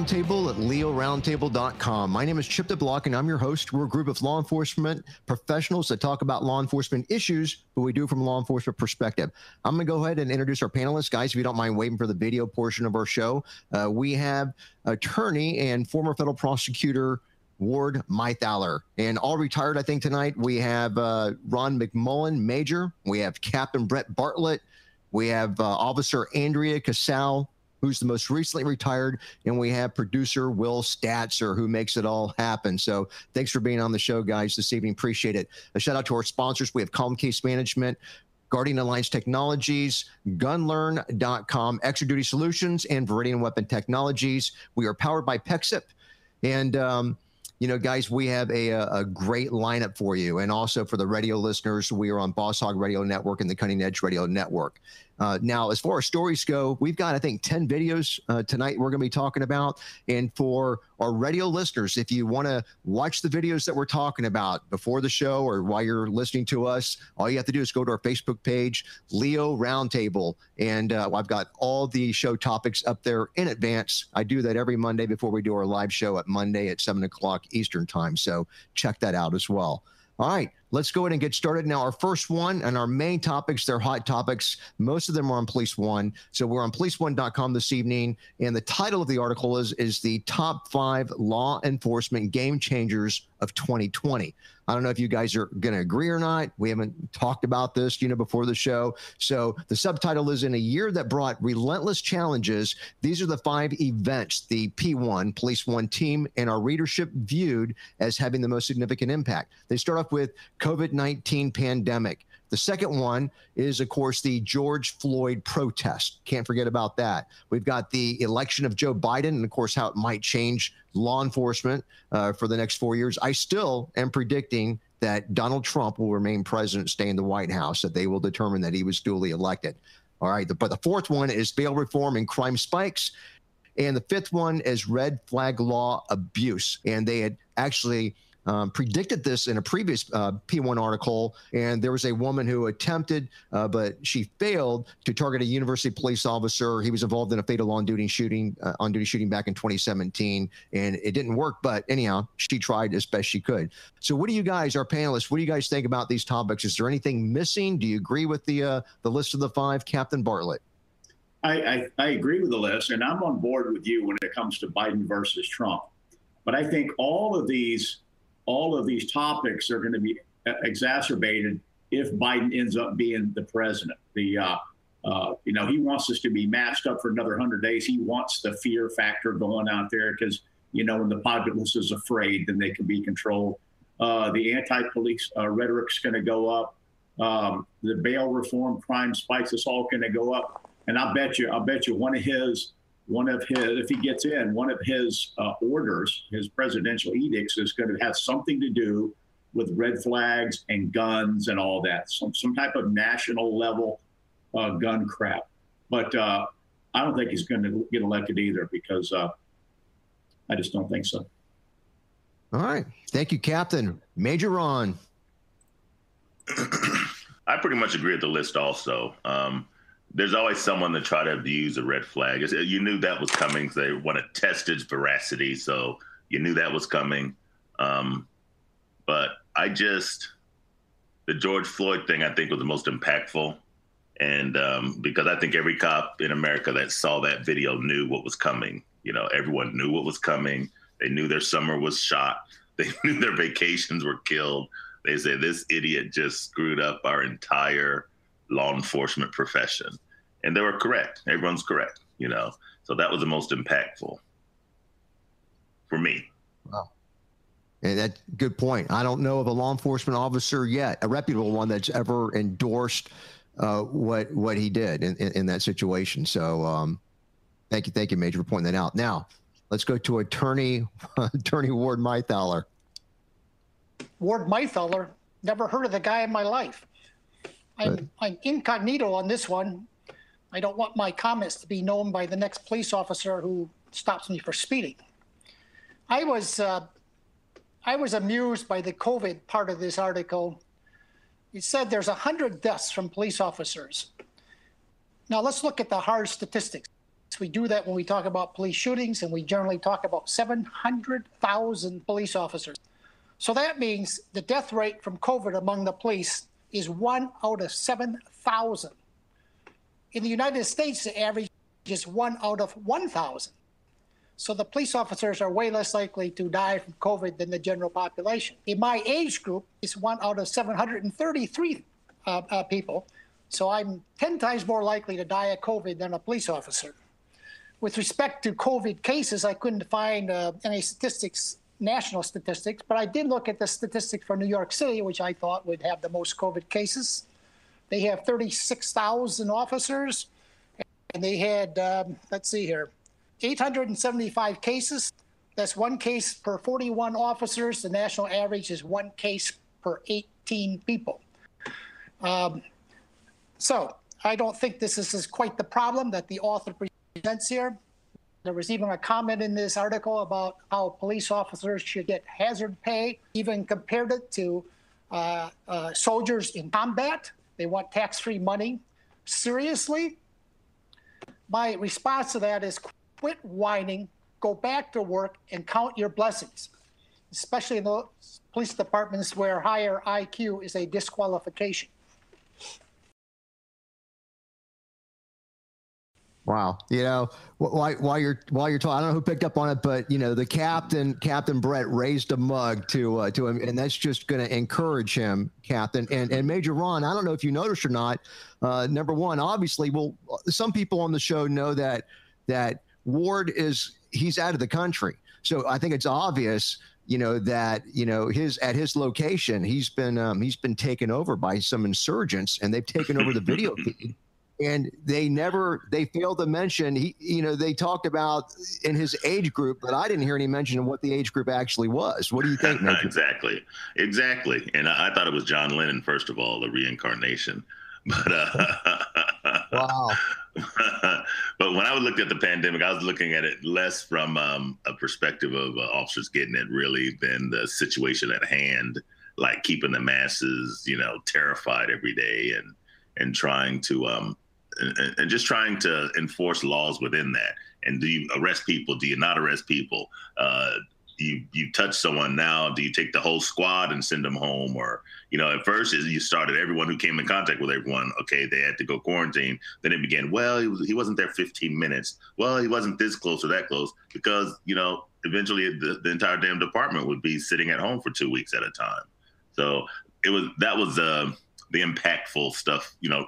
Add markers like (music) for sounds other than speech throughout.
Roundtable at leoroundtable.com. My name is Chip DeBlock, and I'm your host. We're a group of law enforcement professionals that talk about law enforcement issues, but we do from a law enforcement perspective. I'm going to go ahead and introduce our panelists. Guys, if you don't mind waiting for the video portion of our show, uh, we have attorney and former federal prosecutor Ward Meythaler. And all retired, I think, tonight. We have uh, Ron McMullen, Major. We have Captain Brett Bartlett. We have uh, Officer Andrea Casal, who's the most recently retired. And we have producer Will Statzer, who makes it all happen. So thanks for being on the show, guys, this evening. Appreciate it. A shout out to our sponsors. We have Column Case Management. Guardian Alliance Technologies, gunlearn.com, Extra Duty Solutions, and Veridian Weapon Technologies. We are powered by PEXIP. And um, you know, guys, we have a, a great lineup for you. And also for the radio listeners, we are on Boss Hog Radio Network and the Cutting Edge Radio Network. Uh, now, as far as stories go, we've got, I think, 10 videos uh, tonight we're going to be talking about. And for our radio listeners, if you want to watch the videos that we're talking about before the show or while you're listening to us, all you have to do is go to our Facebook page, Leo Roundtable. And uh, I've got all the show topics up there in advance. I do that every Monday before we do our live show at Monday at 7 o'clock Eastern Time. So check that out as well. All right, let's go ahead and get started. Now, our first one and our main topics, they're hot topics. Most of them are on Police One. So we're on policeone.com this evening. And the title of the article is, is the top five law enforcement game changers of 2020. I don't know if you guys are going to agree or not. We haven't talked about this, you know, before the show. So the subtitle is In a Year That Brought Relentless Challenges, these are the five events the P1, Police One team, and our readership viewed as having the most significant impact. They start off with COVID 19 pandemic. The second one is, of course, the George Floyd protest. Can't forget about that. We've got the election of Joe Biden, and of course, how it might change law enforcement uh, for the next four years. I still am predicting that Donald Trump will remain president, stay in the White House, that they will determine that he was duly elected. All right. But the fourth one is bail reform and crime spikes. And the fifth one is red flag law abuse. And they had actually um, predicted this in a previous uh, P1 article, and there was a woman who attempted, uh, but she failed to target a university police officer. He was involved in a fatal on-duty shooting, uh, on-duty shooting back in 2017, and it didn't work. But anyhow, she tried as best she could. So, what do you guys, our panelists, what do you guys think about these topics? Is there anything missing? Do you agree with the uh, the list of the five, Captain Bartlett? I, I, I agree with the list, and I'm on board with you when it comes to Biden versus Trump. But I think all of these all of these topics are going to be exacerbated if Biden ends up being the president. The uh, uh, you know he wants us to be matched up for another hundred days. He wants the fear factor going out there because you know when the populace is afraid, then they can be controlled. Uh, the anti-police uh, rhetoric's going to go up. Um, the bail reform, crime spikes, it's all going to go up. And I bet you, I bet you, one of his one of his, if he gets in, one of his uh, orders, his presidential edicts, is going to have something to do with red flags and guns and all that, some some type of national level uh, gun crap. But uh, I don't think he's going to get elected either because uh, I just don't think so. All right, thank you, Captain Major Ron. (clears throat) I pretty much agree with the list. Also. Um, there's always someone to try to abuse a red flag. You knew that was coming. They want to test its veracity, so you knew that was coming. Um, but I just the George Floyd thing I think was the most impactful, and um, because I think every cop in America that saw that video knew what was coming. You know, everyone knew what was coming. They knew their summer was shot. (laughs) They knew their vacations were killed. They said this idiot just screwed up our entire law enforcement profession. And they were correct. Everyone's correct, you know. So that was the most impactful for me. Wow. And that good point. I don't know of a law enforcement officer yet, a reputable one that's ever endorsed uh, what what he did in, in, in that situation. So um, thank you, thank you, Major, for pointing that out. Now let's go to Attorney (laughs) Attorney Ward Meythaler. Ward Meythaler, never heard of the guy in my life. I'm, I'm incognito on this one. I don't want my comments to be known by the next police officer who stops me for speeding. I was uh, I was amused by the COVID part of this article. It said there's 100 deaths from police officers. Now let's look at the hard statistics. We do that when we talk about police shootings, and we generally talk about 700,000 police officers. So that means the death rate from COVID among the police is one out of 7,000. In the United States, the average is one out of 1,000. So the police officers are way less likely to die from COVID than the general population. In my age group, it's one out of 733 uh, uh, people. So I'm 10 times more likely to die of COVID than a police officer. With respect to COVID cases, I couldn't find uh, any statistics, national statistics, but I did look at the statistics for New York City, which I thought would have the most COVID cases. They have 36,000 officers, and they had, um, let's see here, 875 cases. That's one case per 41 officers. The national average is one case per 18 people. Um, so I don't think this is, quite the problem that the author presents here. There was even a comment in this article about how police officers should get hazard pay, even compared it to uh, uh, soldiers in combat. They want tax free money. Seriously? My response to that is quit whining, go back to work, and count your blessings, especially in the police departments where higher IQ is a disqualification. Wow, you know, while, while you're while you're talking, I don't know who picked up on it, but you know, the captain, Captain Brett, raised a mug to uh, to him, and that's just going to encourage him, Captain. And and Major Ron, I don't know if you noticed or not. Uh, number one, obviously, well, some people on the show know that that Ward is he's out of the country, so I think it's obvious you know that you know his at his location he's been um, he's been taken over by some insurgents and they've taken over the (laughs) video feed and they never they failed to mention he you know they talked about in his age group but i didn't hear any mention of what the age group actually was. What do you think (laughs) exactly. Exactly. And I, I, thought it was john lennon first of all the reincarnation. (laughs) But uh (laughs) wow. But when i looked at the pandemic i was looking at it less from um, a perspective of uh, officers getting it really than the situation at hand like keeping the masses you know terrified every day and and trying to um, and, and, just trying to enforce laws within that. And do you arrest people? Do you not arrest people? Uh, you you touch someone now? Do you take the whole squad and send them home? Or you know, at first you started everyone who came in contact with everyone. Okay, they had to go quarantine. Then it began. Well, he was he wasn't there 15 minutes. Well, he wasn't this close or that close because you know eventually the, the entire damn department would be sitting at home for two weeks at a time. So it was that was uh, the impactful stuff. You know,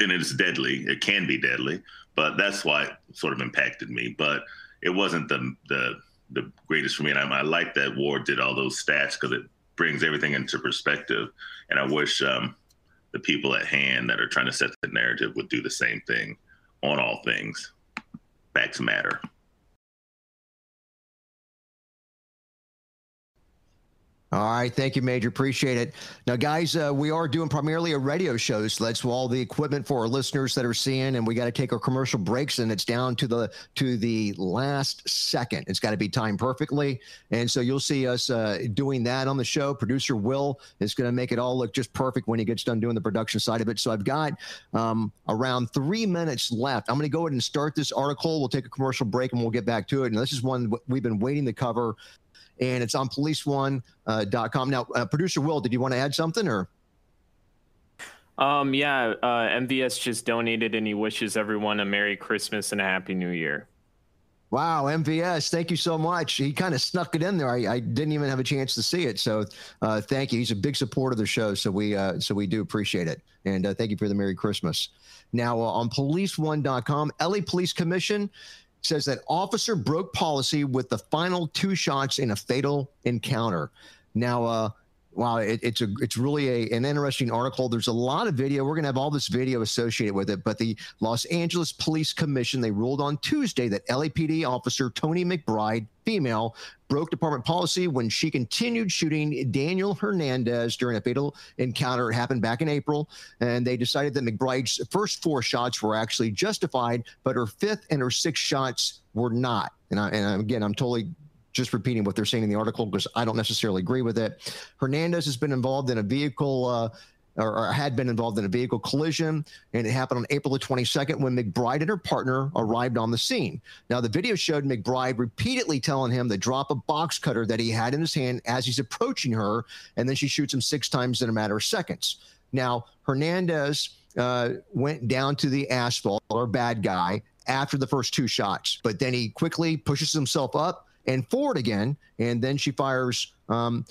and it's deadly. It can be deadly, but that's why it sort of impacted me. But it wasn't the the the greatest for me. And I, I like that Ward did all those stats because it brings everything into perspective. And I wish um, the people at hand that are trying to set the narrative would do the same thing on all things. Facts matter. All right. Thank you, Major. Appreciate it. Now, guys, uh, we are doing primarily a radio show. So that's all the equipment for our listeners that are seeing. And we got to take our commercial breaks and it's down to the to the last second. It's got to be timed perfectly. And so you'll see us uh, doing that on the show. Producer Will is going to make it all look just perfect when he gets done doing the production side of it. So I've got um, around three minutes left. I'm going to go ahead and start this article. We'll take a commercial break and we'll get back to it. And this is one we've been waiting to cover and it's on policeone.com. Uh, now, uh, producer Will, did you want to add something or? Um, yeah, uh, MVS just donated and he wishes everyone a Merry Christmas and a Happy New Year. Wow, MVS, thank you so much. He kind of snuck it in there. I, I, didn't even have a chance to see it, so uh, thank you. He's a big supporter of the show, so we uh, so we do appreciate it, and uh, thank you for the Merry Christmas. Now uh, on PoliceOne.com, LA Police Commission says that officer broke policy with the final two shots in a fatal encounter. Now, uh, wow, it, it's a it's really a, an interesting article. There's a lot of video. We're gonna have all this video associated with it. But the Los Angeles Police Commission they ruled on Tuesday that LAPD officer Toni McBride, female, broke department policy when she continued shooting Daniel Hernandez during a fatal encounter. It happened back in April, and they decided that McBride's first four shots were actually justified, but her fifth and her sixth shots were not. And, I, and again, I'm totally just repeating what they're saying in the article because I don't necessarily agree with it. Hernandez has been involved in a vehicle. Uh, or, or, had been involved in a vehicle collision, and it happened on April the 22nd when McBride and her partner arrived on the scene. Now, the video showed McBride repeatedly telling him to drop a box cutter that he had in his hand as he's approaching her, and then she shoots him six times in a matter of seconds. Now, Hernandez uh, went down to the asphalt, or bad guy, after the first two shots, but then he quickly pushes himself up and forward again, and then she fires um,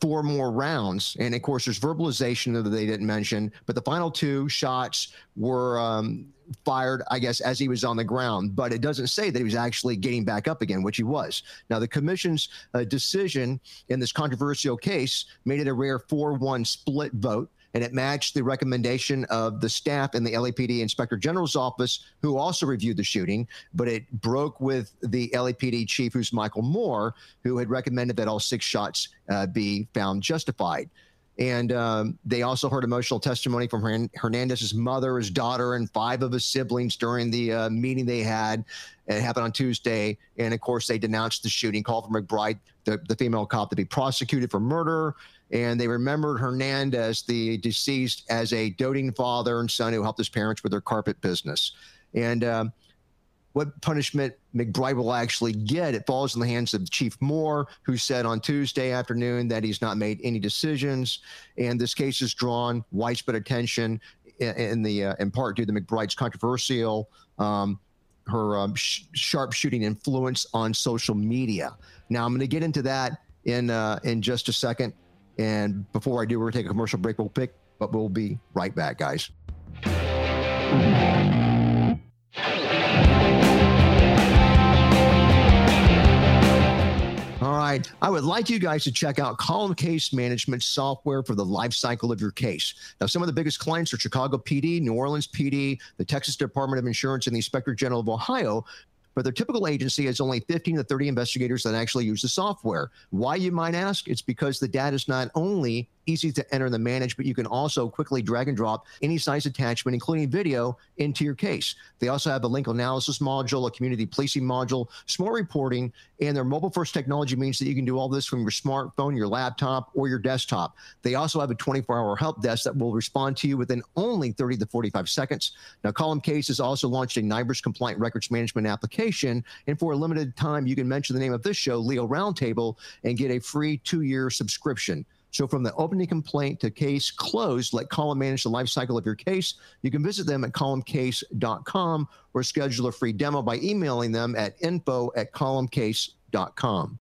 four more rounds. And of course, there's verbalization that they didn't mention, but the final two shots were um, fired, I guess, as he was on the ground. But it doesn't say that he was actually getting back up again, which he was. Now, the commission's uh, decision in this controversial case made it a rare 4 1 split vote and it matched the recommendation of the staff in the LAPD Inspector General's office, who also reviewed the shooting. But it broke with the LAPD chief, who's Michael Moore, who had recommended that all six shots uh, be found justified. And um, they also heard emotional testimony from Hernandez's mother, his daughter, and five of his siblings during the uh, meeting they had. It happened on Tuesday. And of course, they denounced the shooting, called for McBride, the, the female cop, to be prosecuted for murder and they remembered Hernandez, the deceased, as a doting father and son who helped his parents with their carpet business. And um, what punishment McBride will actually get, it falls in the hands of Chief Moore, who said on Tuesday afternoon that he's not made any decisions. And this case has drawn widespread attention in, in the uh, in part due to McBride's controversial. Um, her um, sh- sharp shooting influence on social media. Now I'm going to get into that in uh, in just a second. And before I do, we're going to take a commercial break. We'll pick, but we'll be right back, guys. All right. I would like you guys to check out Column Case Management software for the life cycle of your case. Now, some of the biggest clients are Chicago PD, New Orleans PD, the Texas Department of Insurance, and the Inspector General of Ohio but their typical agency has only 15 to 30 investigators that actually use the software. Why, you might ask? It's because the data is not only easy to enter and manage, but you can also quickly drag and drop any size attachment, including video, into your case. They also have a link analysis module, a community policing module, smart reporting, and their mobile first technology means that you can do all this from your smartphone, your laptop, or your desktop. They also have a 24 hour help desk that will respond to you within only 30 to 45 seconds. Now, Column Case has also launched a NIBRS compliant records management application. And for a limited time, you can mention the name of this show, Leo Roundtable, and get a free two year subscription. So from the opening complaint to case closed, let Column manage the life cycle of your case. You can visit them at columncase.com or schedule a free demo by emailing them at info at columncase.com.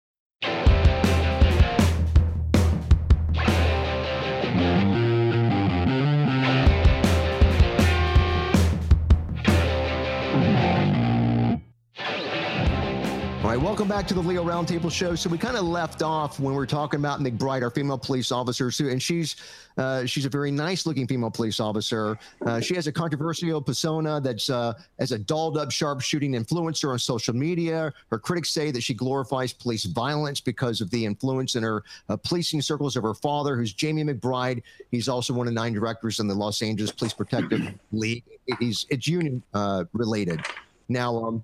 right, welcome back to the Leo Roundtable Show. So we kind of left off when we are talking about McBride, our female police officer, and she's uh, she's a very nice-looking female police officer. Uh, she has a controversial persona that's uh, as a dolled-up, sharp-shooting influencer on social media. Her critics say that she glorifies police violence because of the influence in her uh, policing circles of her father, who's Jamie McBride. He's also one of nine directors in the Los Angeles Police Protective League. He's it's union uh, related. Now. Um,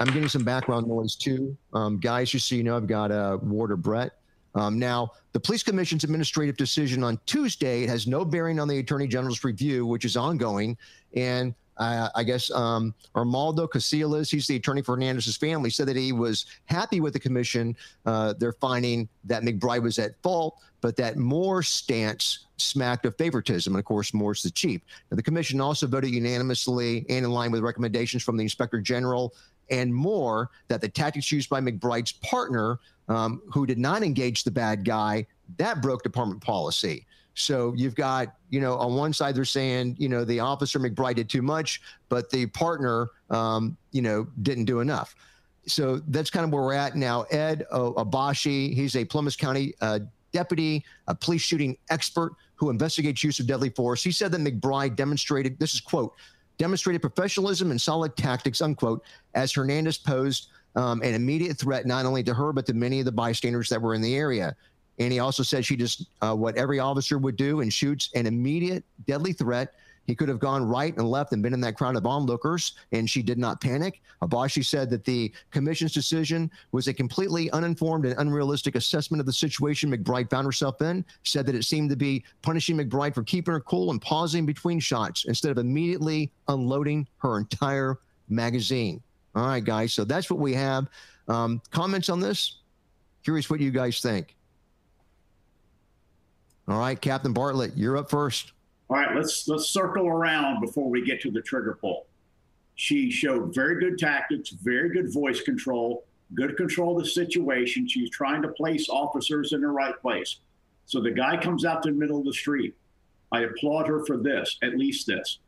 I'm getting some background noise too. Um, guys, just so you know, I've got uh, Ward or Brett. Um, now, the police commission's administrative decision on Tuesday it has no bearing on the attorney general's review, which is ongoing. And uh, I guess um, Arnoldo Casillas, he's the attorney for Hernandez's family, said that he was happy with the commission. Uh, they're finding that McBride was at fault, but that Moore's stance smacked of favoritism. And of course, Moore's the chief. Now, the commission also voted unanimously and in line with recommendations from the inspector general and more that the tactics used by McBride's partner, um, who did not engage the bad guy, that broke department policy. So you've got, you know, on one side they're saying, you know, the officer McBride did too much, but the partner, um, you know, didn't do enough. So that's kind of where we're at now. Ed Obayashi, he's a Plumas County uh, deputy, a police shooting expert who investigates use of deadly force. He said that McBride demonstrated, this is quote, demonstrated professionalism and solid tactics, unquote, as Hernandez posed um, an immediate threat not only to her, but to many of the bystanders that were in the area. And he also said she just uh, what every officer would do and shoots an immediate deadly threat. He could have gone right and left and been in that crowd of onlookers, and she did not panic. Obayashi said that the commission's decision was a completely uninformed and unrealistic assessment of the situation McBride found herself in. Said that it seemed to be punishing McBride for keeping her cool and pausing between shots instead of immediately unloading her entire magazine. All right, guys. So that's what we have. Um, comments on this? Curious what you guys think. All right, Captain Bartlett, you're up first. All right, let's let's circle around before we get to the trigger pull. She showed very good tactics, very good voice control, good control of the situation. She's trying to place officers in the right place. So the guy comes out to the middle of the street. I applaud her for this, at least this.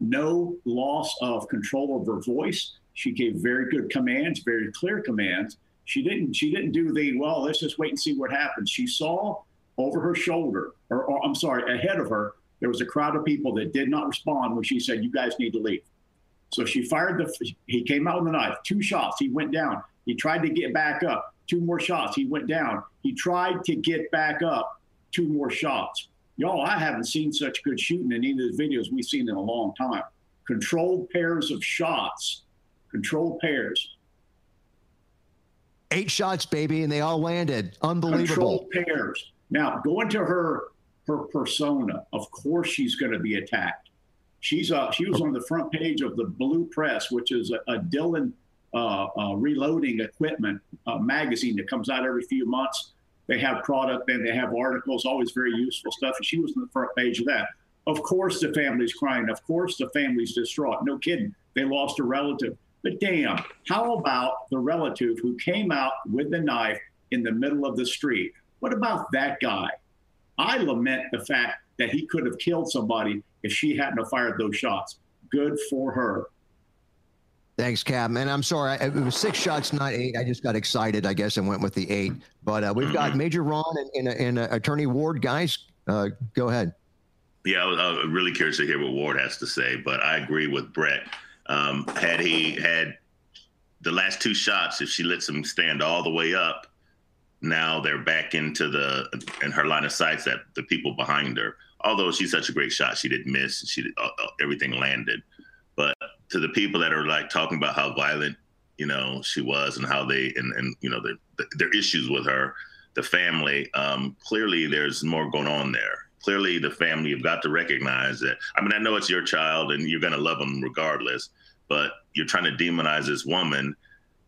No loss of control of her voice. She gave very good commands, very clear commands. She didn't she didn't do the well, let's just wait and see what happens. She saw over her shoulder, or, or, I'm sorry, ahead of her, there was a crowd of people that did not respond when she said, "You guys need to leave." So she fired the. He came out with a knife, two shots. He went down. He tried to get back up, two more shots. He went down. He tried to get back up, two more shots. Y'all, I haven't seen such good shooting in any of the videos we've seen in a long time. Controlled pairs of shots, controlled pairs. Eight shots, baby, and they all landed. Unbelievable. Controlled pairs. Now, going to her her persona, of course she's going to be attacked. She's uh, she was on the front page of the Blue Press, which is a, a Dillon uh, uh, reloading equipment uh, magazine that comes out every few months. They have product and they have articles, always very useful stuff. And she was on the front page of that. Of course, the family's crying. Of course, the family's distraught. No kidding. They lost a relative. But damn, how about the relative who came out with the knife in the middle of the street? What about that guy? I lament the fact that he could have killed somebody if she hadn't have fired those shots. Good for her. Thanks, Cap. And I'm sorry, it was six shots, not eight. I just got excited, I guess, and went with the eight. But uh, we've got mm-hmm. Major Ron and, and, and uh, Attorney Ward. Guys, uh, go ahead. Yeah, I was, I was, really curious to hear what Ward has to say, but I agree with Brett. Um, had he had the last two shots, if she lets him stand all the way up, now they're back into the in her line of sight that the people behind her. Although she's such a great shot, she didn't miss. She did, uh, uh, everything landed. But to the people that are like talking about how violent, you know, she was and how they and and you know the, the, their issues with her, the family. Um, clearly, there's more going on there. Clearly, the family you've got to recognize that. I mean, I know it's your child and you're going to love them regardless, but you're trying to demonize this woman.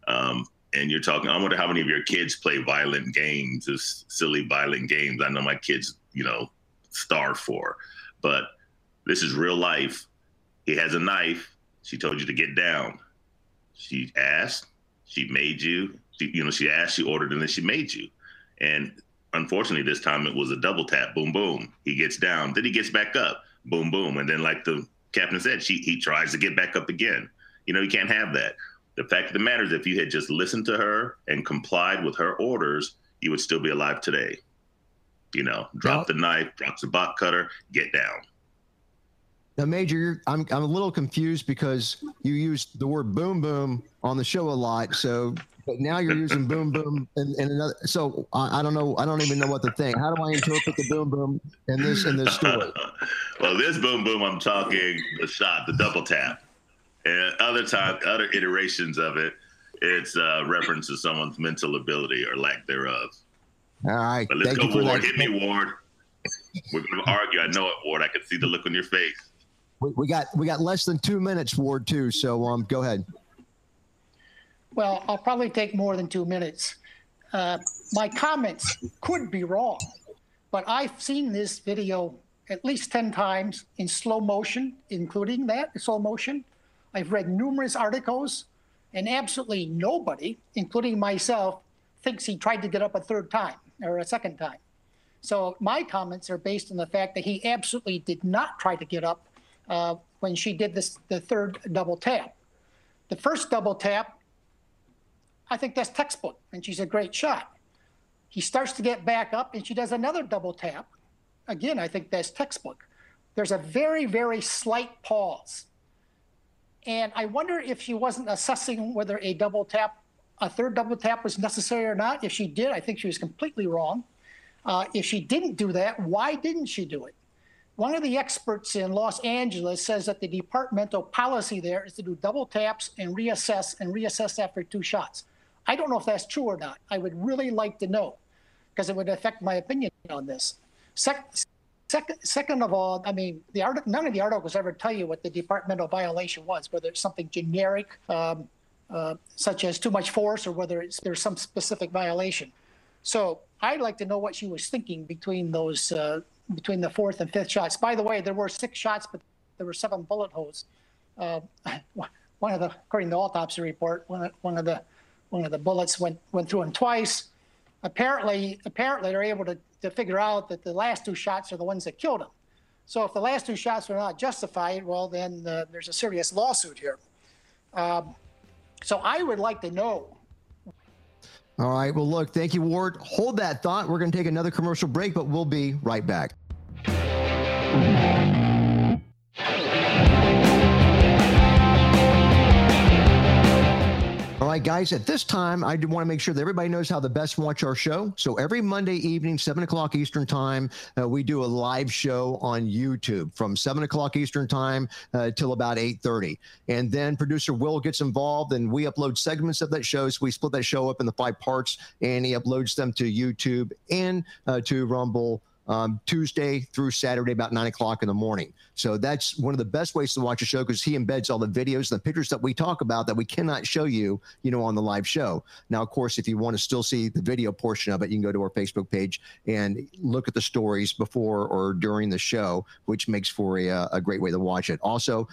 Um, and you're talking, I wonder how many of your kids play violent games, just silly violent games. I know my kids, you know, starve for, but this is real life. He has a knife. She told you to get down. She asked, she made you, she, you know, she asked, she ordered, and then she made you. And unfortunately, this time it was a double tap, boom, boom. He gets down, then he gets back up, boom, boom. And then, like the captain said, she, he tries to get back up again. You know, you can't have that. The fact of the matter is, if you had just listened to her and complied with her orders, you would still be alive today. You know, drop the knife, drop the box cutter, get down. Now, Major, I'm I'm a little confused because you used the word "boom boom" on the show a lot. So, but now you're using (laughs) "boom boom" in, in another. So I, I, don't know. I don't even know what to think. How do I interpret the "boom boom" in this in this story? (laughs) well, this "boom boom" I'm talking the shot, the double tap. And other time, other iterations of it, it's uh, reference to someone's mental ability or lack thereof. All right. But let's Thank go, Ward. Hit me, Ward. We're going to argue. I know it, Ward. I can see the look on your face. We, we got we got less than two minutes, Ward. Too. So um, go ahead. Well, I'll probably take more than two minutes. Uh, my comments could be wrong, but I've seen this video at least 10 times in slow motion, including that slow motion. I've read numerous articles, and absolutely nobody, including myself, thinks he tried to get up a third time or a second time. So my comments are based on the fact that he absolutely did not try to get up uh, when she did this the third double tap. The first double tap, I think that's textbook, and she's a great shot. He starts to get back up, and she does another double tap. Again, I think that's textbook. There's a very, very slight pause. And I wonder if she wasn't assessing whether a double tap, a third double tap was necessary or not. If she did, I think she was completely wrong. Uh, if she didn't do that, why didn't she do it? one of the experts in Los Angeles says that the departmental policy there is to do double taps and reassess and reassess after two shots. I don't know if that's true or not. I would really like to know because it would affect my opinion on this. Sec- second, second of all, I mean, the none of the articles ever tell you what the departmental violation was, whether it's something generic, um, uh, such as too much force, or whether there's some specific violation. So I'd like to know what she was thinking between those uh, between the fourth and fifth shots. By the way, there were six shots, but there were seven bullet holes. Uh, (laughs) one of the, according to the autopsy report, one of, one of the one of the bullets went went through him twice. Apparently, apparently they're able to, to figure out that the last two shots are the ones that killed him. So if the last two shots were not justified, well, then uh, there's a serious lawsuit here. Um, so I would like to know all right. Well, look, thank you, Ward. Hold that thought. We're going to take another commercial break, but we'll be right back. Right, guys, at this time, I do want to make sure that everybody knows how to best watch our show. So every Monday evening, 7 o'clock Eastern Time, uh, we do a live show on YouTube from 7 o'clock Eastern Time uh, till about 8.30. And then producer Will gets involved and we upload segments of that show. So we split that show up into five parts and he uploads them to YouTube and uh, to Rumble um, Tuesday through Saturday about nine o'clock in the morning. So that's one of the best ways to watch a show because he embeds all the videos and the pictures that we talk about that we cannot show you, you know, on the live show. Now, of course, if you want to still see the video portion of it, you can go to our Facebook page and look at the stories before or during the show, which makes for a, a great way to watch it. Also,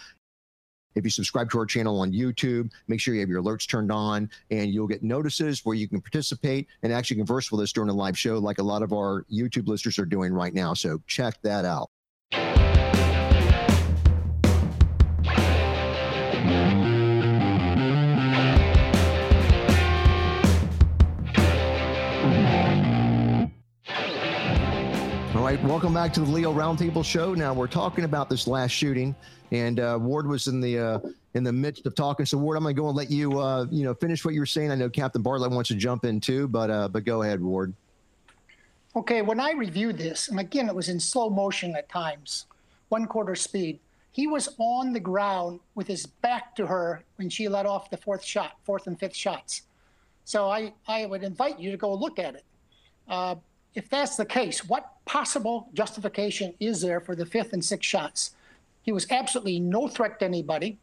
if you subscribe to our channel on YouTube, make sure you have your alerts turned on and you'll get notices where you can participate and actually converse with us during a live show like a lot of our YouTube listeners are doing right now. So check that out. All right, welcome back to the Leo Roundtable Show. Now we're talking about this last shooting and uh, Ward was in the uh, in the midst of talking. So Ward, I'm going to go and let you uh, you know finish what you were saying. I know Captain Bartlett wants to jump in too, but uh, but go ahead, Ward. Okay, when I reviewed this, and again it was in slow motion at times, one quarter speed. He was on the ground with his back to her when she let off the fourth shot, fourth and fifth shots. So I, I would invite you to go look at it. Uh, if that's the case, what possible justification is there for the fifth and sixth shots? He was absolutely no threat to anybody,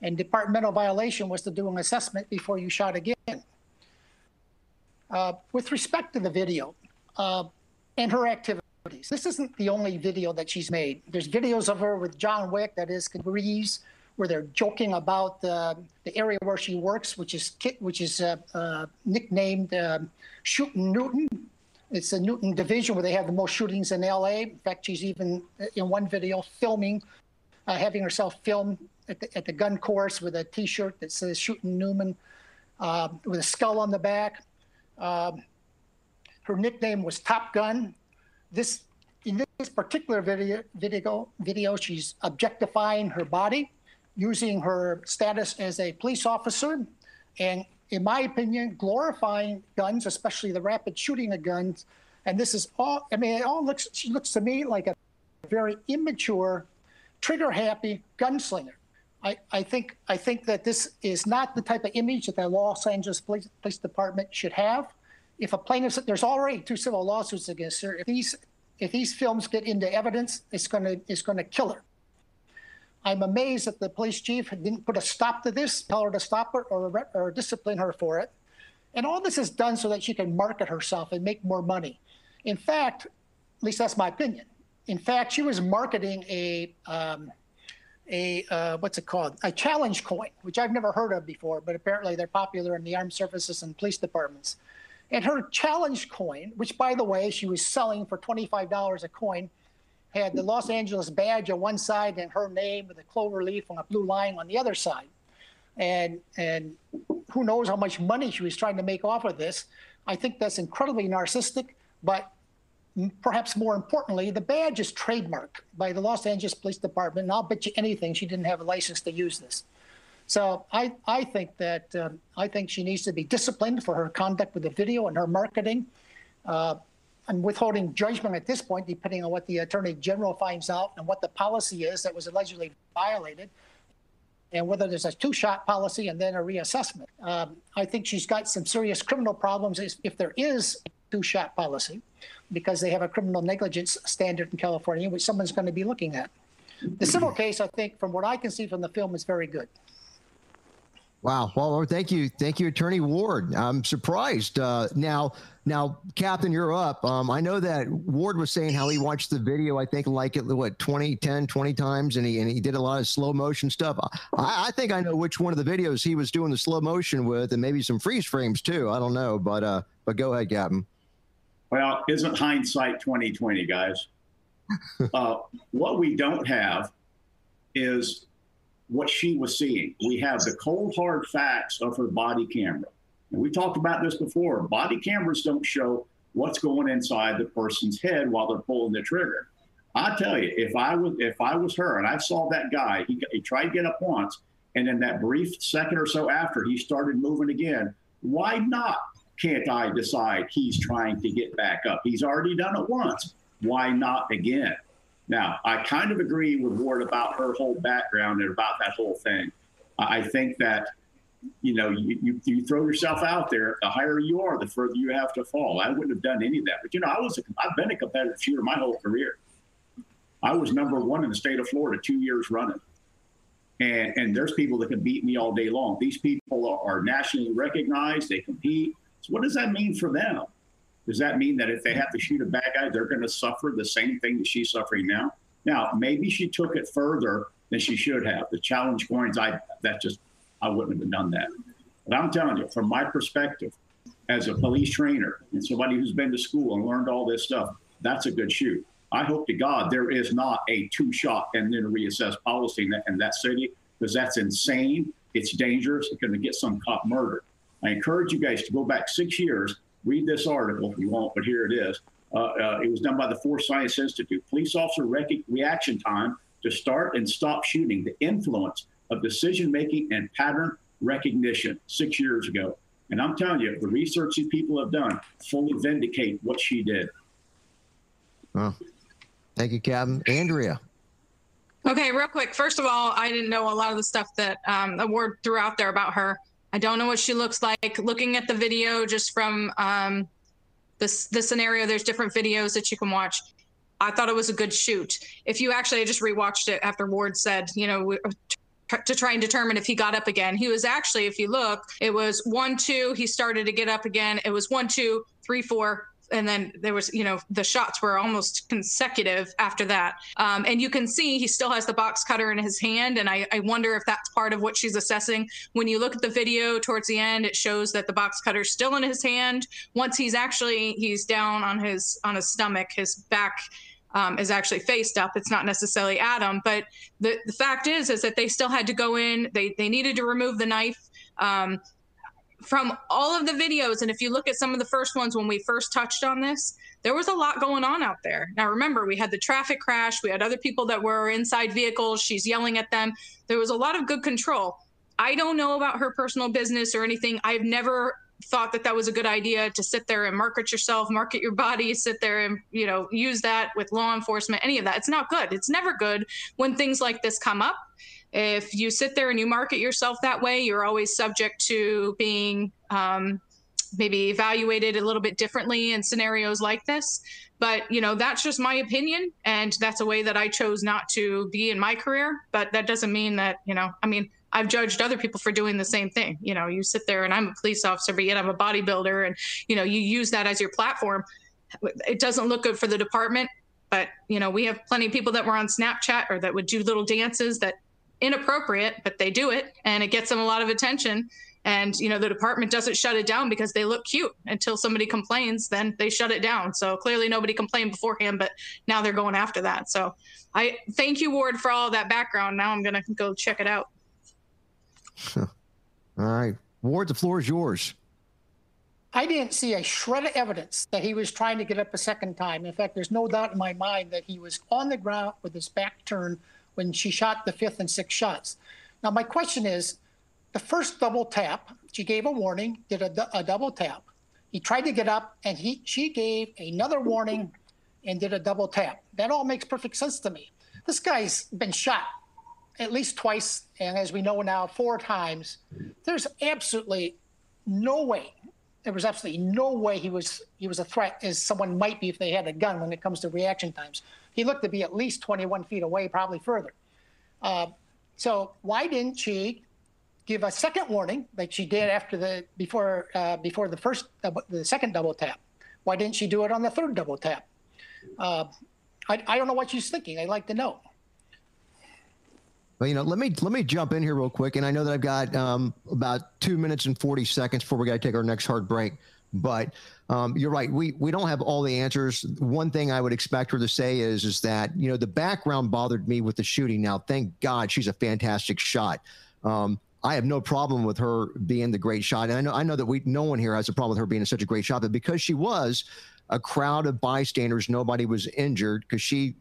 and departmental violation was to do an assessment before you shot again. Uh, with respect to the video uh, and her activities, this isn't the only video that she's made. There's videos of her with John Wick, that is Reeves, where they're joking about uh, the area where she works, which is which is uh, uh, nicknamed um, Shooting Newton. It's a Newton division where they have the most shootings in LA. In fact, she's even in one video filming uh, having herself filmed at the, at the gun course with a T-shirt that says "Shooting Newton" uh, with a skull on the back. Um, her nickname was Top Gun. This in this particular video, video, video, she's objectifying her body, using her status as a police officer, and in my opinion, glorifying guns, especially the rapid shooting of guns. And this is all. I mean, it all looks. She looks to me like a very immature trigger happy gunslinger. I, I think I think that this is not the type of image that the Los Angeles Police, Police Department should have. If a plaintiff, there's already two civil lawsuits against her. If these if these films get into evidence, it's going to it's going to kill her. I'm amazed that the police chief didn't put a stop to this, tell her to stop it, or or discipline her for it. And all this is done so that she can market herself and make more money. In fact, at least that's my opinion. In fact, she was marketing a um, a uh, what's it called? A challenge coin, which I've never heard of before, but apparently they're popular in the armed services and police departments. And her challenge coin, which by the way she was selling for twenty-five dollars a coin, had the Los Angeles badge on one side and her name with a clover leaf on a blue line on the other side. And and who knows how much money she was trying to make off of this? I think that's incredibly narcissistic, but perhaps more importantly, the badge is trademarked by the Los Angeles Police Department, and I'll bet you anything she didn't have a license to use this. So I, I think that um, I think she needs to be disciplined for her conduct with the video and her marketing. Uh, I'm withholding judgment at this point, depending on what the Attorney General finds out and what the policy is that was allegedly violated, and whether there's a two-shot policy and then a reassessment. Um, I think she's got some serious criminal problems if there is a two-shot policy, because they have a criminal negligence standard in California, which someone's going to be looking at. The civil case, I think, from what I can see from the film, is very good. Wow. Well, thank you, thank you, Attorney Ward. I'm surprised. Uh, now, now, Captain, you're up. Um, I know that Ward was saying how he watched the video. I think like it what 20, 10, 20 times, and he and he did a lot of slow motion stuff. I, I think I know which one of the videos he was doing the slow motion with, and maybe some freeze frames too. I don't know, but uh, but go ahead, Captain. Well, isn't hindsight 2020, guys? (laughs) uh, what we don't have is what she was seeing. We have the cold hard facts of her body camera. And we talked about this before. Body cameras don't show what's going inside the person's head while they're pulling the trigger. I tell you, if I was if I was her and I saw that guy, he, he tried to get up once, and in that brief second or so after he started moving again, why not? Can't I decide he's trying to get back up? He's already done it once. Why not again? Now, I kind of agree with Ward about her whole background and about that whole thing. I think that, you know, you, you, you, throw yourself out there, the higher you are, the further you have to fall. I wouldn't have done any of that. But, you know, I was a, I've been a competitive shooter my whole career. I was number one in the state of Florida two years running. And, and there's people that can beat me all day long. These people are nationally recognized. They compete. So what does that mean for them? Does that mean that if they have to shoot a bad guy, they're going to suffer the same thing that she's suffering now? Now, maybe she took it further than she should have. The challenge coins, I that just I wouldn't have done that. But I'm telling you, from my perspective, as a police trainer and somebody who's been to school and learned all this stuff, that's a good shoot. I hope to God there is not a two shot and then reassess policy in that, in that city because that's insane. It's dangerous. It's going to get some cop murdered. I encourage you guys to go back six years read this article if you want, but here it is. Uh, uh, it was done by the Force Science Institute. Police officer rec- reaction time to start and stop shooting, the influence of decision making and pattern recognition six years ago. And I'm telling you, the research these people have done fully vindicate what she did. Well, thank you, Captain. Andrea. Okay, real quick. First of all, I didn't know a lot of the stuff that um, the word threw out there about her. I don't know what she looks like. Looking at the video just from um, this the scenario, there's different videos that you can watch. I thought it was a good shoot. If you actually, I just rewatched it after Ward said, you know, to try and determine if he got up again. He was actually, if you look, it was one, two, he started to get up again. It was one, two, three, four, and then there was you know the shots were almost consecutive after that um, and you can see he still has the box cutter in his hand and I, I wonder if that's part of what she's assessing when you look at the video towards the end it shows that the box cutter's still in his hand once he's actually he's down on his on his stomach his back um, is actually faced up. It's not necessarily Adam, but the, the fact is, is that they still had to go in. They they needed to remove the knife. Um, from all of the videos, and if you look at some of the first ones when we first touched on this, there was a lot going on out there. Now, remember, we had the traffic crash, we had other people that were inside vehicles, she's yelling at them. There was a lot of good control. I don't know about her personal business or anything. I've never thought that that was a good idea to sit there and market yourself, market your body, sit there and, you know, use that with law enforcement, any of that. It's not good. It's never good when things like this come up. If you sit there and you market yourself that way, you're always subject to being um, maybe evaluated a little bit differently in scenarios like this. But, you know, that's just my opinion. And that's a way that I chose not to be in my career. But that doesn't mean that, you know, I mean, I've judged other people for doing the same thing. You know, you sit there and I'm a police officer, but yet I'm a bodybuilder and, you know, you use that as your platform. It doesn't look good for the department. But, you know, we have plenty of people that were on Snapchat or that would do little dances that inappropriate, but they do it and it gets them a lot of attention. And you know the department doesn't shut it down because they look cute until somebody complains, then they shut it down. So clearly nobody complained beforehand, but now they're going after that. So I thank you, Ward, for all that background. Now I'm gonna go check it out. (laughs) all right, Ward, the floor is yours. I didn't see a shred of evidence that he was trying to get up a second time. In fact, there's no doubt in my mind that he was on the ground with his back turned when she shot the fifth and sixth shots. Now, my question is the first double tap, she gave a warning, did a, a double tap. He tried to get up, and he she gave another warning and did a double tap. That all makes perfect sense to me. This guy's been shot at least twice, and as we know now, four times. There's absolutely no way. There was absolutely no way he was he was a threat as someone might be if they had a gun when it comes to reaction times. He looked to be at least 21 feet away, probably further. Uh, so why didn't she give a second warning like she did after the before uh, before the first the second double tap? Why didn't she do it on the third double tap? Uh, I, I don't know what she's thinking. I'd like to know. Well, you know, let me let me jump in here real quick, and I know that I've got um, about two minutes and forty seconds before we got to take our next hard break. But um, you're right. We we don't have all the answers. One thing I would expect her to say is is that you know the background bothered me with the shooting. Now, thank God she's a fantastic shot. Um, I have no problem with her being the great shot. And I know I know that we no one here has a problem with her being such a great shot, but because she was, a crowd of bystanders, nobody was injured because she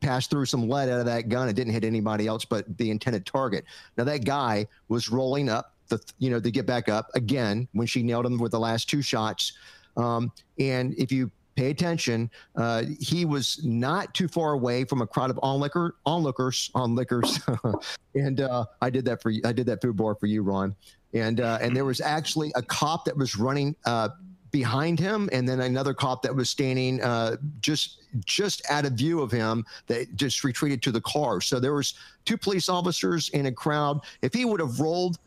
passed through some lead out of that gun. It didn't hit anybody else but the intended target. Now that guy was rolling up the, you know, to get back up again when she nailed him with the last two shots. Um, and if you pay attention, uh, he was not too far away from a crowd of onlooker, onlookers, onlookers. (laughs) and uh, I did that for you. I did that food bar for you, Ron. And uh, and there was actually a cop that was running uh, behind him, and then another cop that was standing uh, just just out of view of him that just retreated to the car. So there was two police officers in a crowd. If he would have rolled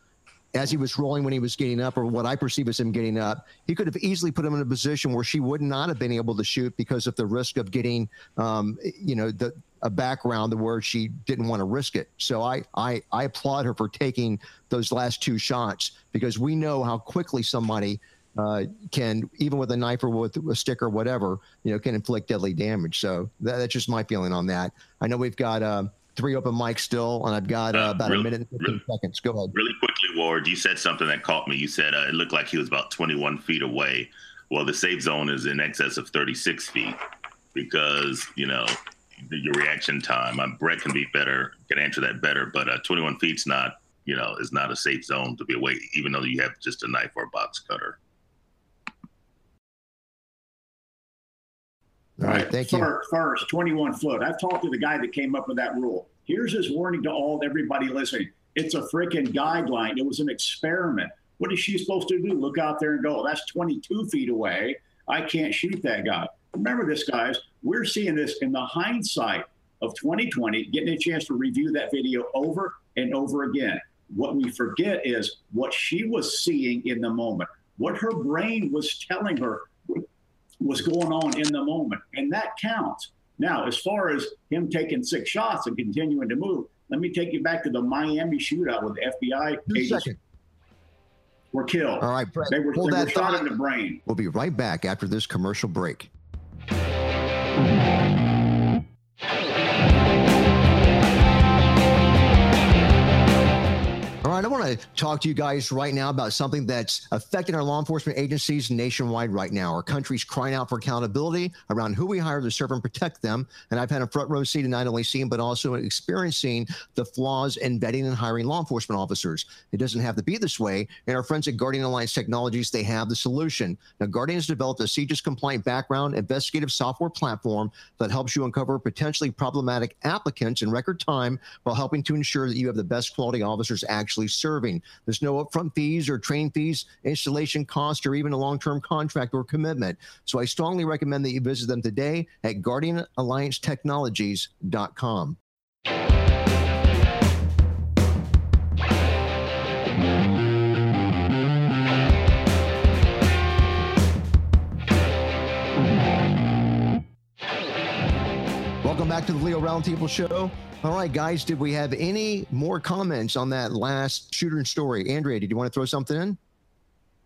as he was rolling when he was getting up, or what I perceive as him getting up, he could have easily put him in a position where she would not have been able to shoot because of the risk of getting, um, you know, the a background where she didn't want to risk it. So I, I I applaud her for taking those last two shots because we know how quickly somebody uh, can even with a knife or with a stick or whatever, you know, can inflict deadly damage. So that, that's just my feeling on that. I know we've got uh, three open mics still, and I've got uh, uh about really, a minute and 15 really, seconds. Go ahead. Really quickly, Ward, you said something that caught me. You said uh, it looked like he was about 21 feet away. Well, the safe zone is in excess of 36 feet because, you know, your reaction time. Uh, Brett can be better, can answer that better, but uh, 21 feet's not, you know, is not a safe zone to be away, even though you have just a knife or a box cutter. All right, thank first, you. First, 21 foot. I've talked to the guy that came up with that rule. Here's his warning to all everybody listening. It's a freaking guideline. It was an experiment. What is she supposed to do? Look out there and go, oh, that's 22 feet away. I can't shoot that guy. Remember this, guys. We're seeing this in the hindsight of 2020, getting a chance to review that video over and over again. What we forget is what she was seeing in the moment, what her brain was telling her was going on in the moment, and that counts. Now, as far as him taking six shots and continuing to move, let me take you back to the Miami shootout with the FBI agents were killed. All right, Brett, they were, they were shot in the brain. We'll be right back after this commercial break. Right, I want to talk to you guys right now about something that's affecting our law enforcement agencies nationwide right now. Our country's crying out for accountability around who we hire to serve and protect them. And I've had a front row seat in not only seeing, but also experiencing the flaws in vetting and hiring law enforcement officers. It doesn't have to be this way. And our friends at Guardian Alliance Technologies, they have the solution. Now, Guardian has developed a CJIS compliant background investigative software platform that helps you uncover potentially problematic applicants in record time while helping to ensure that you have the best quality officers actually actually serving. There's no upfront fees or training fees, installation cost, or even a long term contract or commitment. So I strongly recommend that you visit them today at guardianalliancetechnologies.com. back to the Leo Roundtable Show. All right, guys, did we have any more comments on that last shooter story? Andrea, did you want to throw something in?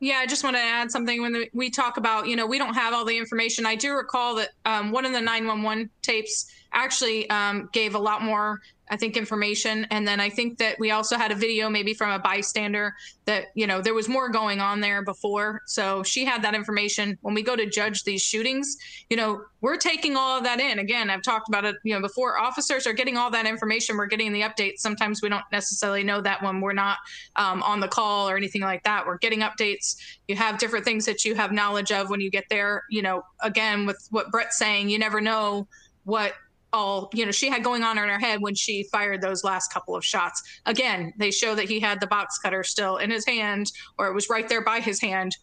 Yeah, I just want to add something when we talk about, you know, we don't have all the information. I do recall that um, one of the 911 tapes actually um, gave a lot more I think information. And then I think that we also had a video maybe from a bystander that, you know, there was more going on there before. So she had that information. When we go to judge these shootings, you know, we're taking all of that in. Again, I've talked about it, you know, before officers are getting all that information. We're getting the updates. Sometimes we don't necessarily know that when we're not um, on the call or anything like that. We're getting updates. You have different things that you have knowledge of when you get there. You know, again, with what Brett's saying, you never know what all you know she had going on in her head when she fired those last couple of shots. Again they show that he had the box cutter still in his hand or it was right there by his hand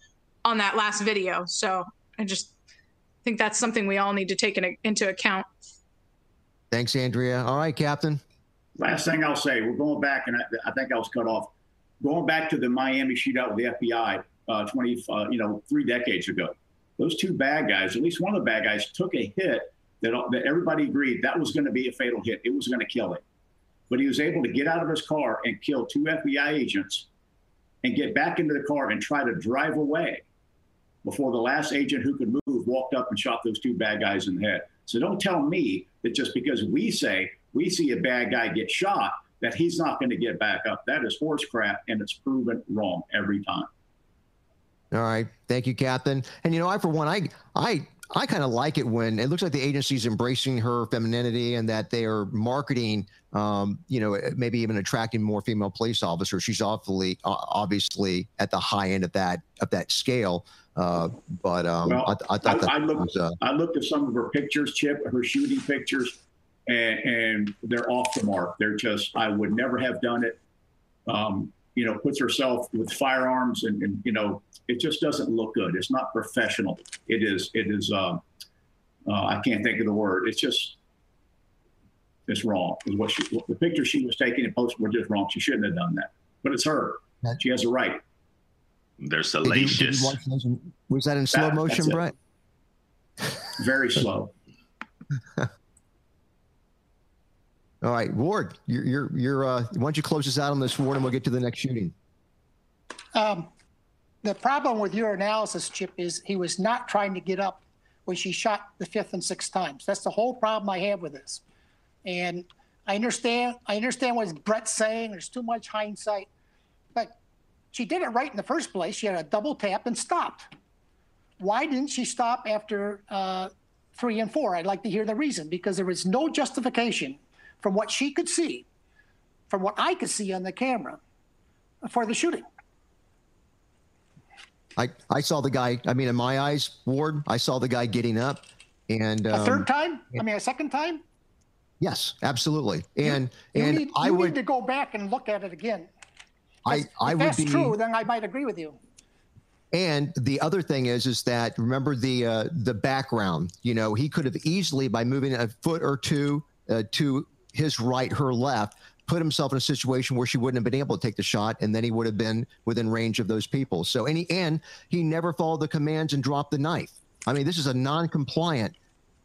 on that last video. So i just think that's something we all need to take in, into account. Thanks andrea. All right captain. Last thing i'll say we're going back and i, I think i was cut off. Going back to the miami shootout with the fbi uh, 20 uh, you know three decades ago those two bad guys at least one of the bad guys took a hit that, that everybody agreed that was going to be a fatal hit. It was going to kill him. But he was able to get out of his car and kill two FBI agents and get back into the car and try to drive away before the last agent who could move walked up and shot those two bad guys in the head. So don't tell me that just because we say we see a bad guy get shot, that he's not going to get back up. That is horse crap, and it's proven wrong every time. All right, thank you, Captain. And you know, I for one, I I I kind of like it when it looks like the agency's embracing her femininity and that they are marketing, um, you know, maybe even attracting more female police officers. She's awfully, uh, obviously, at the high end of that of that scale. Uh, but um, well, I, I, thought that I looked, was, uh, I looked at some of her pictures, Chip, her shooting pictures, and, and, they're off the mark. They're just, I would never have done it. Um, you know, puts herself with firearms and, and, you know, it just doesn't look good. It's not professional. It is, it is, uh, uh, I can't think of the word. It's just, it's wrong. Is what she, the picture she was taking and posted were just wrong. She shouldn't have done that, but it's her. She has a right. They're salacious. Did you, did you was that in slow that, motion, Brett? Very slow. (laughs) All right, Ward, you're you're, you're uh, why don't you close us out on this, Ward, and we'll get to the next shooting. Um, the problem with your analysis, Chip, is he was not trying to get up when she shot the fifth and sixth times. That's the whole problem I have with this. And I understand, I understand what Brett's saying. There's too much hindsight, but she did it right in the first place. She had a double tap and stopped. Why didn't she stop after uh, three and four? I'd like to hear the reason because there is no justification from what she could see, from what I could see on the camera for the shooting. I, I saw the guy, I mean, in my eyes, Ward, I saw the guy getting up and um, a third time? I mean, a second time? Yes, absolutely. And you, and need, I would need to go back and look at it again. I, I if would that's be, true, then I might agree with you. And the other thing is, is that remember the uh, the background. You know, he could have easily, by moving a foot or two uh, to his right, her left, put himself in a situation where she wouldn't have been able to take the shot, and then he would have been within range of those people. So, any and he never followed the commands and dropped the knife. I mean, this is a non-compliant.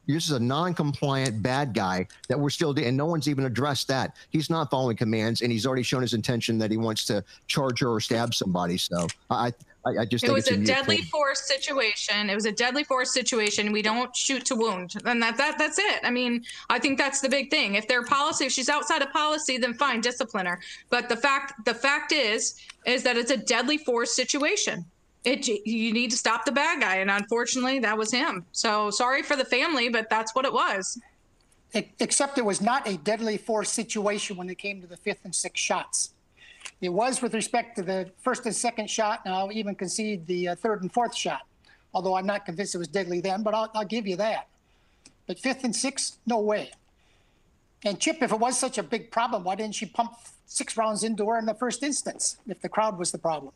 This is a non-compliant bad guy that we're still, and no one's even addressed that. He's not following commands, and he's already shown his intention that he wants to charge her or stab somebody. So, I, I, I just it was a, a deadly force situation. It was a deadly force situation. We don't shoot to wound, and that that that's it. I mean, I think that's the big thing. If their policy, if she's outside of policy, then fine, discipline her. But the fact the fact is is that it's a deadly force situation. It you need to stop the bad guy, and unfortunately, that was him. So sorry for the family, but that's what it was. Except it was not a deadly force situation when it came to the fifth and sixth shots. It was with respect to the first and second shot, and I'll even concede the uh, third and fourth shot, although I'm not convinced it was deadly then, but I'll, I'll give you that. But fifth and sixth, no way. And Chip, if it was such a big problem, why didn't she pump six rounds into her in the first instance if the crowd was the problem?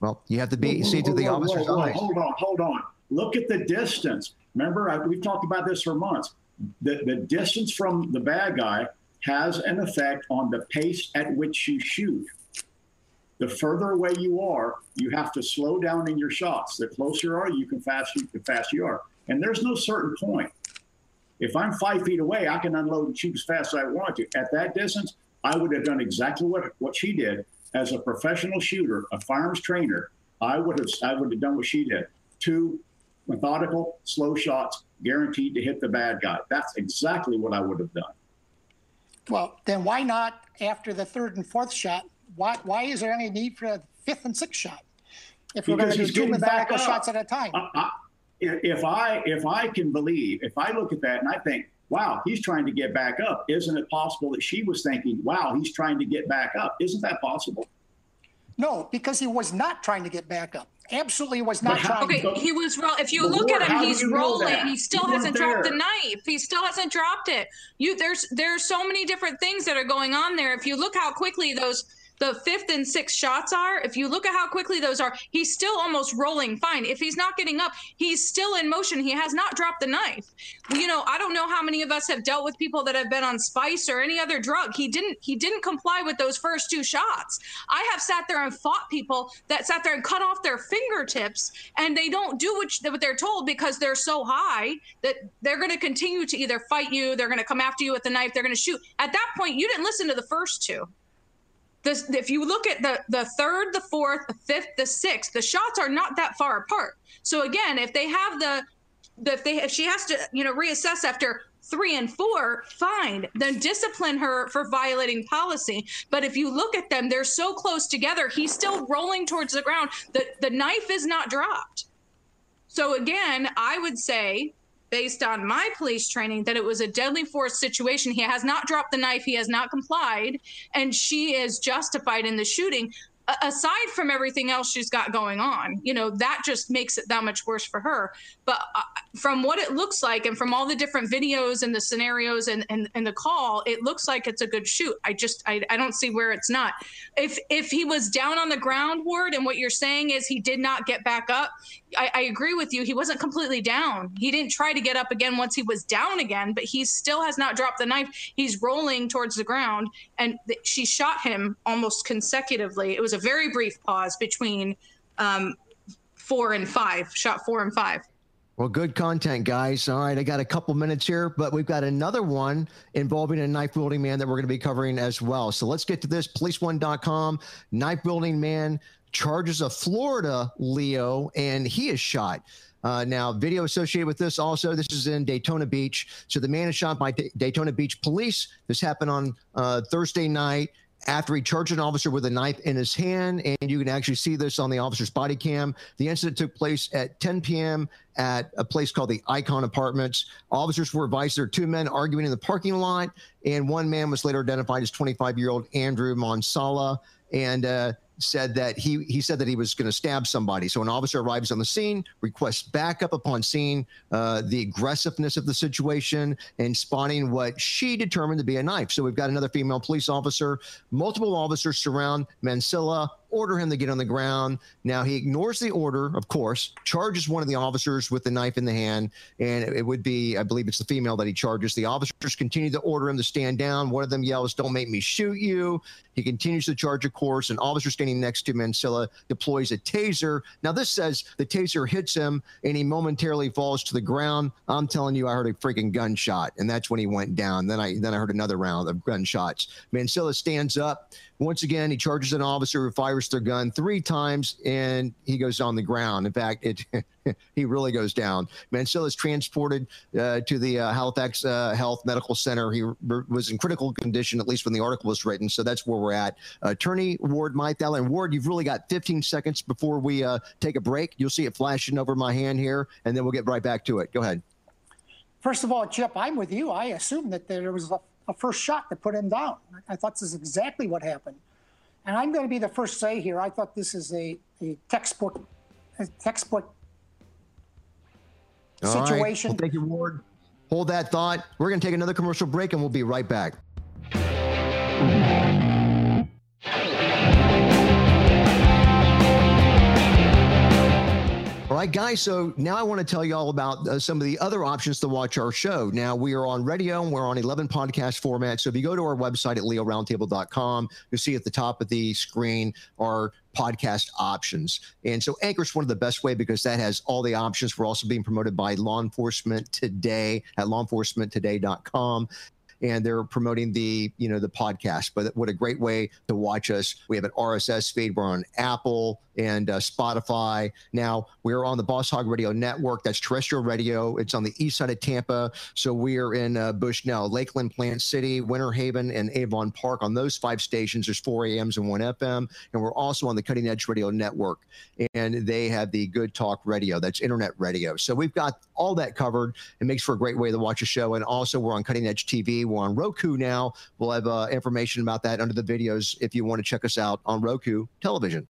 Well, you have to be see to the officer's whoa, eyes. Hold on, hold on. Look at the distance. Remember, I, we've talked about this for months. The, the distance from the bad guy has an effect on the pace at which you shoot. The further away you are, you have to slow down in your shots. The closer you are, you can fast shoot, the faster you are. And there's no certain point. If I'm five feet away, I can unload and shoot as fast as I want to. At that distance, I would have done exactly what, what she did as a professional shooter, a firearms trainer. I would have I would have done what she did. Two methodical, slow shots, guaranteed to hit the bad guy. That's exactly what I would have done. Well, then why not after the third and fourth shot? Why why is there any need for a fifth and sixth shot? If we're going to do two methodical shots at a time. I, I, if I if I can believe, if I look at that and I think, wow, he's trying to get back up. Isn't it possible that she was thinking, wow, he's trying to get back up? Isn't that possible? No, because he was not trying to get back up. Absolutely was not trying. Okay, to. he was. Ro- if you look at him, he's rolling. He still You hasn't dropped the knife. He still hasn't dropped it. You there's there's so many different things that are going on there. If you look how quickly those the fifth and sixth shots are, if you look at how quickly those are, he's still almost rolling fine. If he's not getting up, he's still in motion. He has not dropped the knife. You know, I don't know how many of us have dealt with people that have been on spice or any other drug. He didn't he didn't comply with those first two shots. I have sat there and fought people that sat there and cut off their fingertips and they don't do what, they're told because they're so high that they're going to continue to either fight you, they're going to come after you with the knife, they're going to shoot. At that point, you didn't listen to the first two this if you look at the the third the fourth the fifth the sixth the shots are not that far apart. So again if they have the, the if they if she has to you know reassess after three and four fine. Then discipline her for violating policy. But if you look at them they're so close together he's still rolling towards the ground. The the knife is not dropped. So again i would say based on my police training that it was a deadly force situation. He has not dropped the knife, he has not complied, and she is justified in the shooting. A- aside from everything else she's got going on, you know, that just makes it that much worse for her. But uh, from what it looks like, and from all the different videos and the scenarios and, and, and the call, it looks like it's a good shoot. I just, I, I don't see where it's not. If if he was down on the ground, Ward, and what you're saying is he did not get back up, I, I agree with you. He wasn't completely down. He didn't try to get up again once he was down again, but he still has not dropped the knife. He's rolling towards the ground, and th- she shot him almost consecutively. It was a very brief pause between um, four and five, shot four and five. Well, good content, guys. All right, I got a couple minutes here, but we've got another one involving a knife wielding man that we're going to be covering as well. So let's get to this. Police1.com, knife wielding man charges a Florida Leo, and he is shot. Uh, now, video associated with this also. This is in Daytona Beach. So the man is shot by D- Daytona Beach police. This happened on uh, Thursday night after he charged an officer with a knife in his hand. And you can actually see this on the officer's body cam. The incident took place at 10 p.m. at a place called the Icon Apartments. Officers were advised there are two men arguing in the parking lot, and one man was later identified as 25 year old Andrew Mansilla. And uh, said that he he said that he was going to stab somebody. So an officer arrives on the scene, requests backup upon seeing uh, the aggressiveness of the situation and spotting what she determined to be a knife. So we've got another female police officer. Multiple officers surround Mansilla, order him to get on the ground. Now he ignores the order, of course, charges one of the officers with the knife in the hand, and it would be, I believe it's the female that he charges. The officers continue to order him to stand down. One of them yells, "Don't make me shoot you." He continues to charge of course. An officer standing next to Mansilla deploys a taser. Now this says the taser hits him and he momentarily falls to the ground. I'm telling you, I heard a freaking gunshot, and that's when he went down. Then I then I heard another round of gunshots. Mansilla stands up. Once again, he charges an officer who fires their gun three times, and he goes on the ground. In fact, it (laughs) he really goes down. Mansilla is transported uh, to the uh, Halifax uh, Health Medical Center. He r- was in critical condition, at least when the article was written. So that's where we're at. Attorney Ward Meythaler and Ward, you've really got 15 seconds before we uh, take a break. You'll see it flashing over my hand here, and then we'll get right back to it. Go ahead. First of all, Chip, I'm with you. I assume that there was a, a first shot that put him down. I thought this is exactly what happened. And I'm going to be the first to say here, I thought this is a, a textbook, a textbook All right. situation. Well, thank you, Ward. Hold that thought. We're going to take another commercial break, and we'll be right back. Right, guys. So now I want to tell you all about uh, some of the other options to watch our show. Now we are on radio and we're on 11 podcast format. So if you go to our website at leoroundtable.com, you'll see at the top of the screen our podcast options. And so Anchor is one of the best way because that has all the options. We're also being promoted by Law Enforcement Today at lawenforcementtoday.com. and they're promoting the you know the podcast. But what a great way to watch us! We have an RSS feed. We're on Apple and uh, Spotify. Now we're on the Boss Hog Radio Network. That's terrestrial radio. It's on the east side of Tampa. So we're in uh, Bushnell, Lakeland, Plant City, Winter Haven, and Avon Park. On those five stations, there's four AMs and one FM. And we're also on the Cutting Edge Radio Network, and they have the Good Talk Radio. That's internet radio. So we've got all that covered. It makes for a great way to watch a show. And also, we're on Cutting Edge TV. We're on Roku now. We'll have uh, information about that under the videos if you want to check us out on Roku television.